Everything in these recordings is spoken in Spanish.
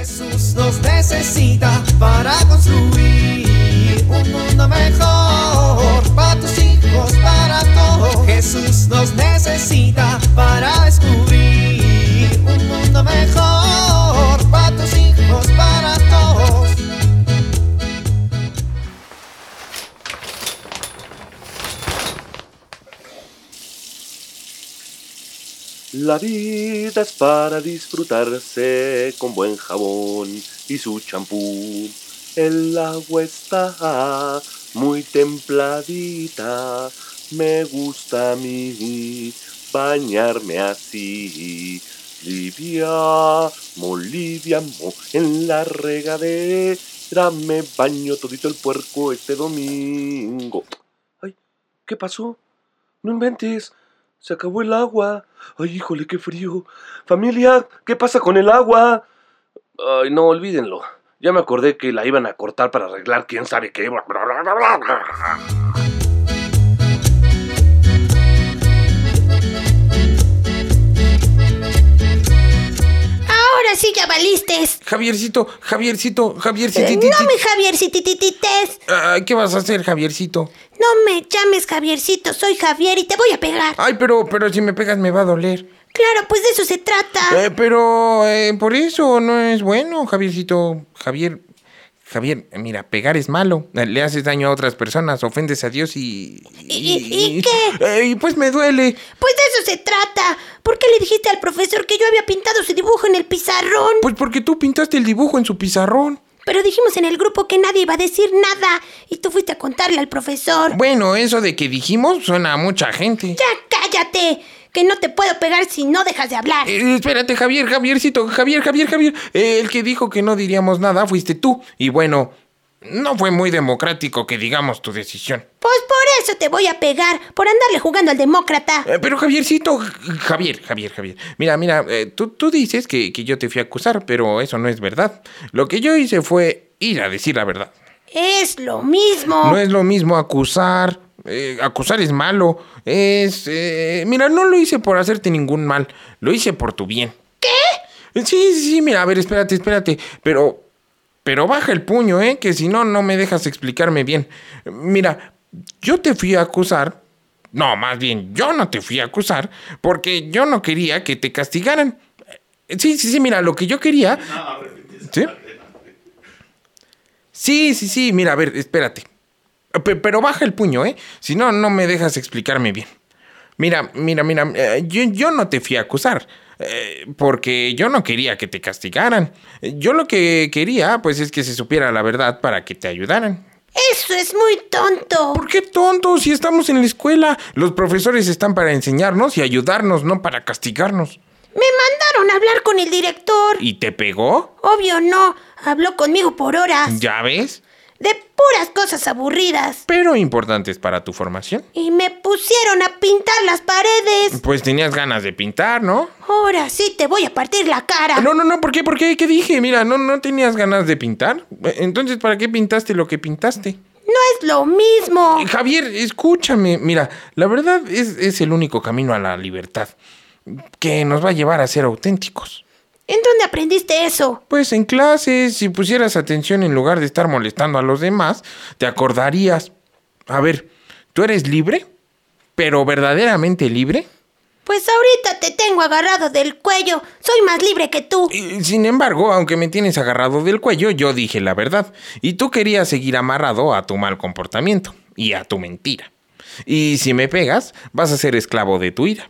Jesús nos necesita para construir un mundo mejor para tus hijos, para todos. Jesús nos necesita para descubrir un mundo mejor para tus hijos, para La vida es para disfrutarse con buen jabón y su champú. El agua está muy templadita. Me gusta a mí bañarme así. Liviamo, liviamo, en la regadera me baño todito el puerco este domingo. Ay, ¿qué pasó? No inventes. Se acabó el agua. Ay, híjole, qué frío. Familia, ¿qué pasa con el agua? Ay, no, olvídenlo. Ya me acordé que la iban a cortar para arreglar quién sabe qué. Valistes. Javiercito, Javiercito, Javiercito. no me Javiercititites. Ay, ¿Qué vas a hacer, Javiercito? No me llames Javiercito, soy Javier y te voy a pegar. Ay, pero, pero si me pegas me va a doler. Claro, pues de eso se trata. Eh, pero eh, por eso no es bueno, Javiercito. Javier, Javier, mira, pegar es malo. Eh, Le haces daño a otras personas, ofendes a Dios y... ¿Y- y- y qué? Eh, y pues me duele. Pues de eso se trata. ¿Por qué le dijiste al profesor que yo había pintado su dibujo en el pizarrón? Pues porque tú pintaste el dibujo en su pizarrón. Pero dijimos en el grupo que nadie iba a decir nada y tú fuiste a contarle al profesor. Bueno, eso de que dijimos suena a mucha gente. Ya cállate, que no te puedo pegar si no dejas de hablar. Eh, espérate, Javier, Javiercito, Javier, Javier, Javier. Eh, el que dijo que no diríamos nada fuiste tú. Y bueno, no fue muy democrático que digamos tu decisión. Pues por eso te voy a pegar, por andarle jugando al demócrata. Eh, pero Javiercito, Javier, Javier, Javier. Mira, mira, eh, tú, tú dices que, que yo te fui a acusar, pero eso no es verdad. Lo que yo hice fue ir a decir la verdad. Es lo mismo. No es lo mismo acusar. Eh, acusar es malo. Es... eh, mira, no lo hice por hacerte ningún mal. Lo hice por tu bien. ¿Qué? Sí, sí, sí, mira, a ver, espérate, espérate. Pero... Pero baja el puño, ¿eh? Que si no, no me dejas explicarme bien. Mira, yo te fui a acusar. No, más bien, yo no te fui a acusar porque yo no quería que te castigaran. Eh, Sí, sí, sí, mira, lo que yo quería... ¿Sí? Sí, sí, sí, mira, a ver, espérate. Pe- Pero baja el puño, ¿eh? Si no, no me dejas explicarme bien. Mira, mira, mira, eh, yo, yo no te fui a acusar, eh, porque yo no quería que te castigaran. Yo lo que quería, pues, es que se supiera la verdad para que te ayudaran. Eso es muy tonto. ¿Por qué tonto? Si estamos en la escuela, los profesores están para enseñarnos y ayudarnos, no para castigarnos. Me mandaron a hablar con el director. ¿Y te pegó? Obvio no, habló conmigo por horas. ¿Ya ves? De puras cosas aburridas. Pero importantes para tu formación. Y me pusieron a pintar las paredes. Pues tenías ganas de pintar, ¿no? Ahora sí te voy a partir la cara. No, no, no, ¿por qué? ¿Por qué? ¿Qué dije? Mira, ¿no, no tenías ganas de pintar? Entonces, ¿para qué pintaste lo que pintaste? No es lo mismo. Eh, Javier, escúchame. Mira, la verdad es, es el único camino a la libertad que nos va a llevar a ser auténticos. ¿En dónde aprendiste eso? Pues en clases, si pusieras atención en lugar de estar molestando a los demás, te acordarías. A ver, ¿tú eres libre? ¿Pero verdaderamente libre? Pues ahorita te tengo agarrado del cuello. Soy más libre que tú. Y, Sin embargo, aunque me tienes agarrado del cuello, yo dije la verdad. Y tú querías seguir amarrado a tu mal comportamiento y a tu mentira. Y si me pegas, vas a ser esclavo de tu ira.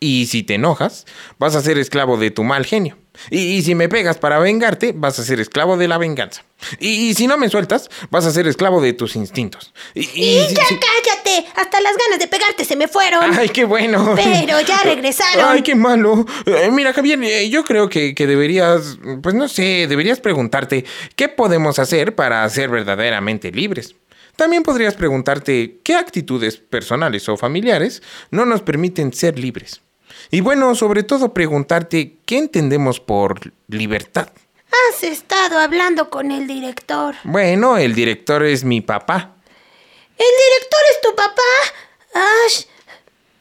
Y si te enojas, vas a ser esclavo de tu mal genio. Y, y si me pegas para vengarte, vas a ser esclavo de la venganza. Y, y si no me sueltas, vas a ser esclavo de tus instintos. Y, si- ya si- cállate. Hasta las ganas de pegarte se me fueron. Ay, qué bueno. Pero ya regresaron. Ay, qué malo. Eh, mira, Javier, eh, yo creo que, que deberías, pues no sé, deberías preguntarte qué podemos hacer para ser verdaderamente libres. También podrías preguntarte qué actitudes personales o familiares no nos permiten ser libres. Y bueno, sobre todo preguntarte qué entendemos por libertad. Has estado hablando con el director. Bueno, el director es mi papá. ¿El director es tu papá? Ash,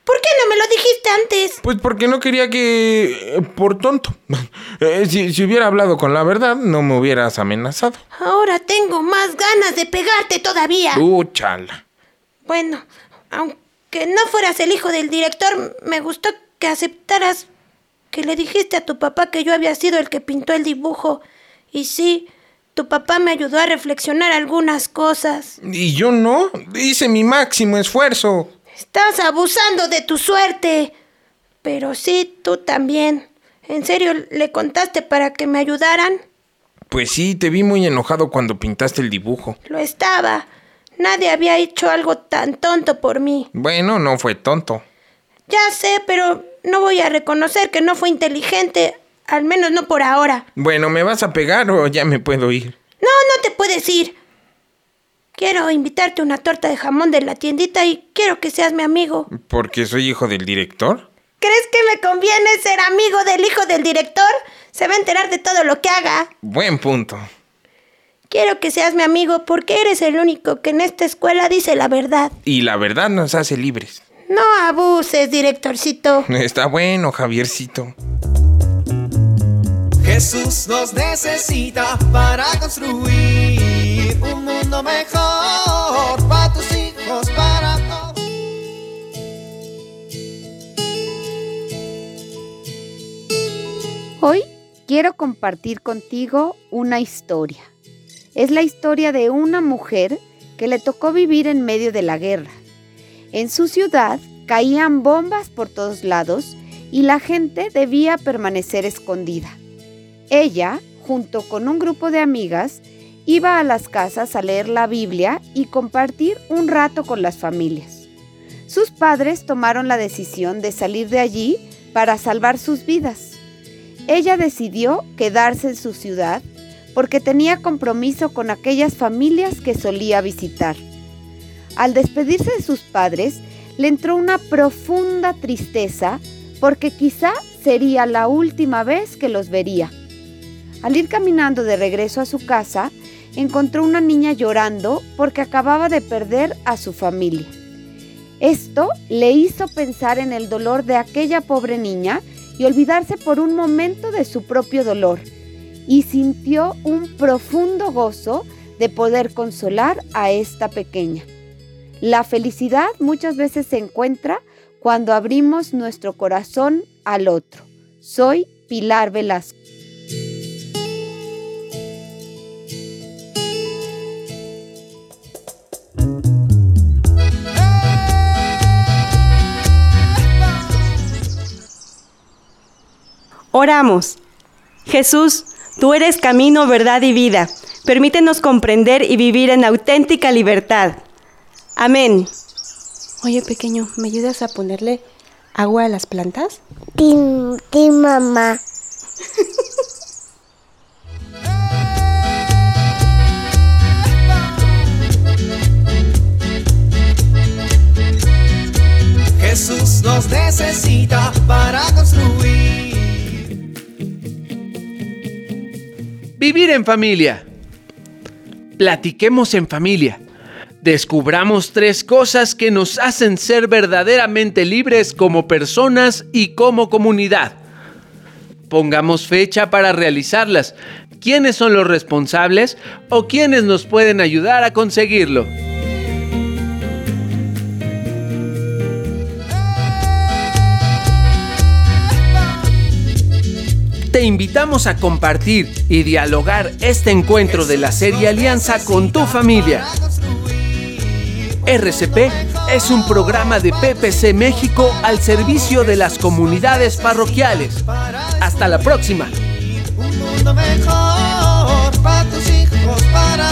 ¿Por qué no me lo dijiste antes? Pues porque no quería que... eh, por tonto. Eh, si, si hubiera hablado con la verdad, no me hubieras amenazado. Ahora tengo más ganas de pegarte todavía. Uh, chala. Bueno, aunque no fueras el hijo del director, me gustó que aceptaras que le dijiste a tu papá que yo había sido el que pintó el dibujo. Y sí, tu papá me ayudó a reflexionar algunas cosas. Y yo no. Hice mi máximo esfuerzo. Estás abusando de tu suerte. Pero sí, tú también. ¿En serio le contaste para que me ayudaran? Pues sí, te vi muy enojado cuando pintaste el dibujo. Lo estaba. Nadie había hecho algo tan tonto por mí. Bueno, no fue tonto. Ya sé, pero no voy a reconocer que no fue inteligente. Al menos no por ahora. Bueno, ¿me vas a pegar o ya me puedo ir? No, no te puedes ir. Quiero invitarte a una torta de jamón de la tiendita y quiero que seas mi amigo. ¿Porque soy hijo del director? ¿Crees que me conviene ser amigo del hijo del director? Se va a enterar de todo lo que haga. Buen punto. Quiero que seas mi amigo porque eres el único que en esta escuela dice la verdad. Y la verdad nos hace libres. No abuses, directorcito. Está bueno, Javiercito. Jesús nos necesita para construir un mundo mejor para tus hijos, para todos. Hoy quiero compartir contigo una historia. Es la historia de una mujer que le tocó vivir en medio de la guerra. En su ciudad caían bombas por todos lados y la gente debía permanecer escondida. Ella, junto con un grupo de amigas, iba a las casas a leer la Biblia y compartir un rato con las familias. Sus padres tomaron la decisión de salir de allí para salvar sus vidas. Ella decidió quedarse en su ciudad porque tenía compromiso con aquellas familias que solía visitar. Al despedirse de sus padres, le entró una profunda tristeza porque quizá sería la última vez que los vería. Al ir caminando de regreso a su casa, encontró una niña llorando porque acababa de perder a su familia. Esto le hizo pensar en el dolor de aquella pobre niña y olvidarse por un momento de su propio dolor, y sintió un profundo gozo de poder consolar a esta pequeña. La felicidad muchas veces se encuentra cuando abrimos nuestro corazón al otro. Soy Pilar Velasco. Oramos. Jesús, tú eres camino, verdad y vida. Permítenos comprender y vivir en auténtica libertad. Amén. Oye, pequeño, ¿me ayudas a ponerle agua a las plantas? Sí, sí, mamá. Jesús nos necesita para construir. Vivir en familia. Platiquemos en familia. Descubramos tres cosas que nos hacen ser verdaderamente libres como personas y como comunidad. Pongamos fecha para realizarlas. ¿Quiénes son los responsables o quiénes nos pueden ayudar a conseguirlo? Te invitamos a compartir y dialogar este encuentro de la serie Alianza con tu familia. RCP es un programa de PPC México al servicio de las comunidades parroquiales. Hasta la próxima. Un mundo mejor para tus hijos, para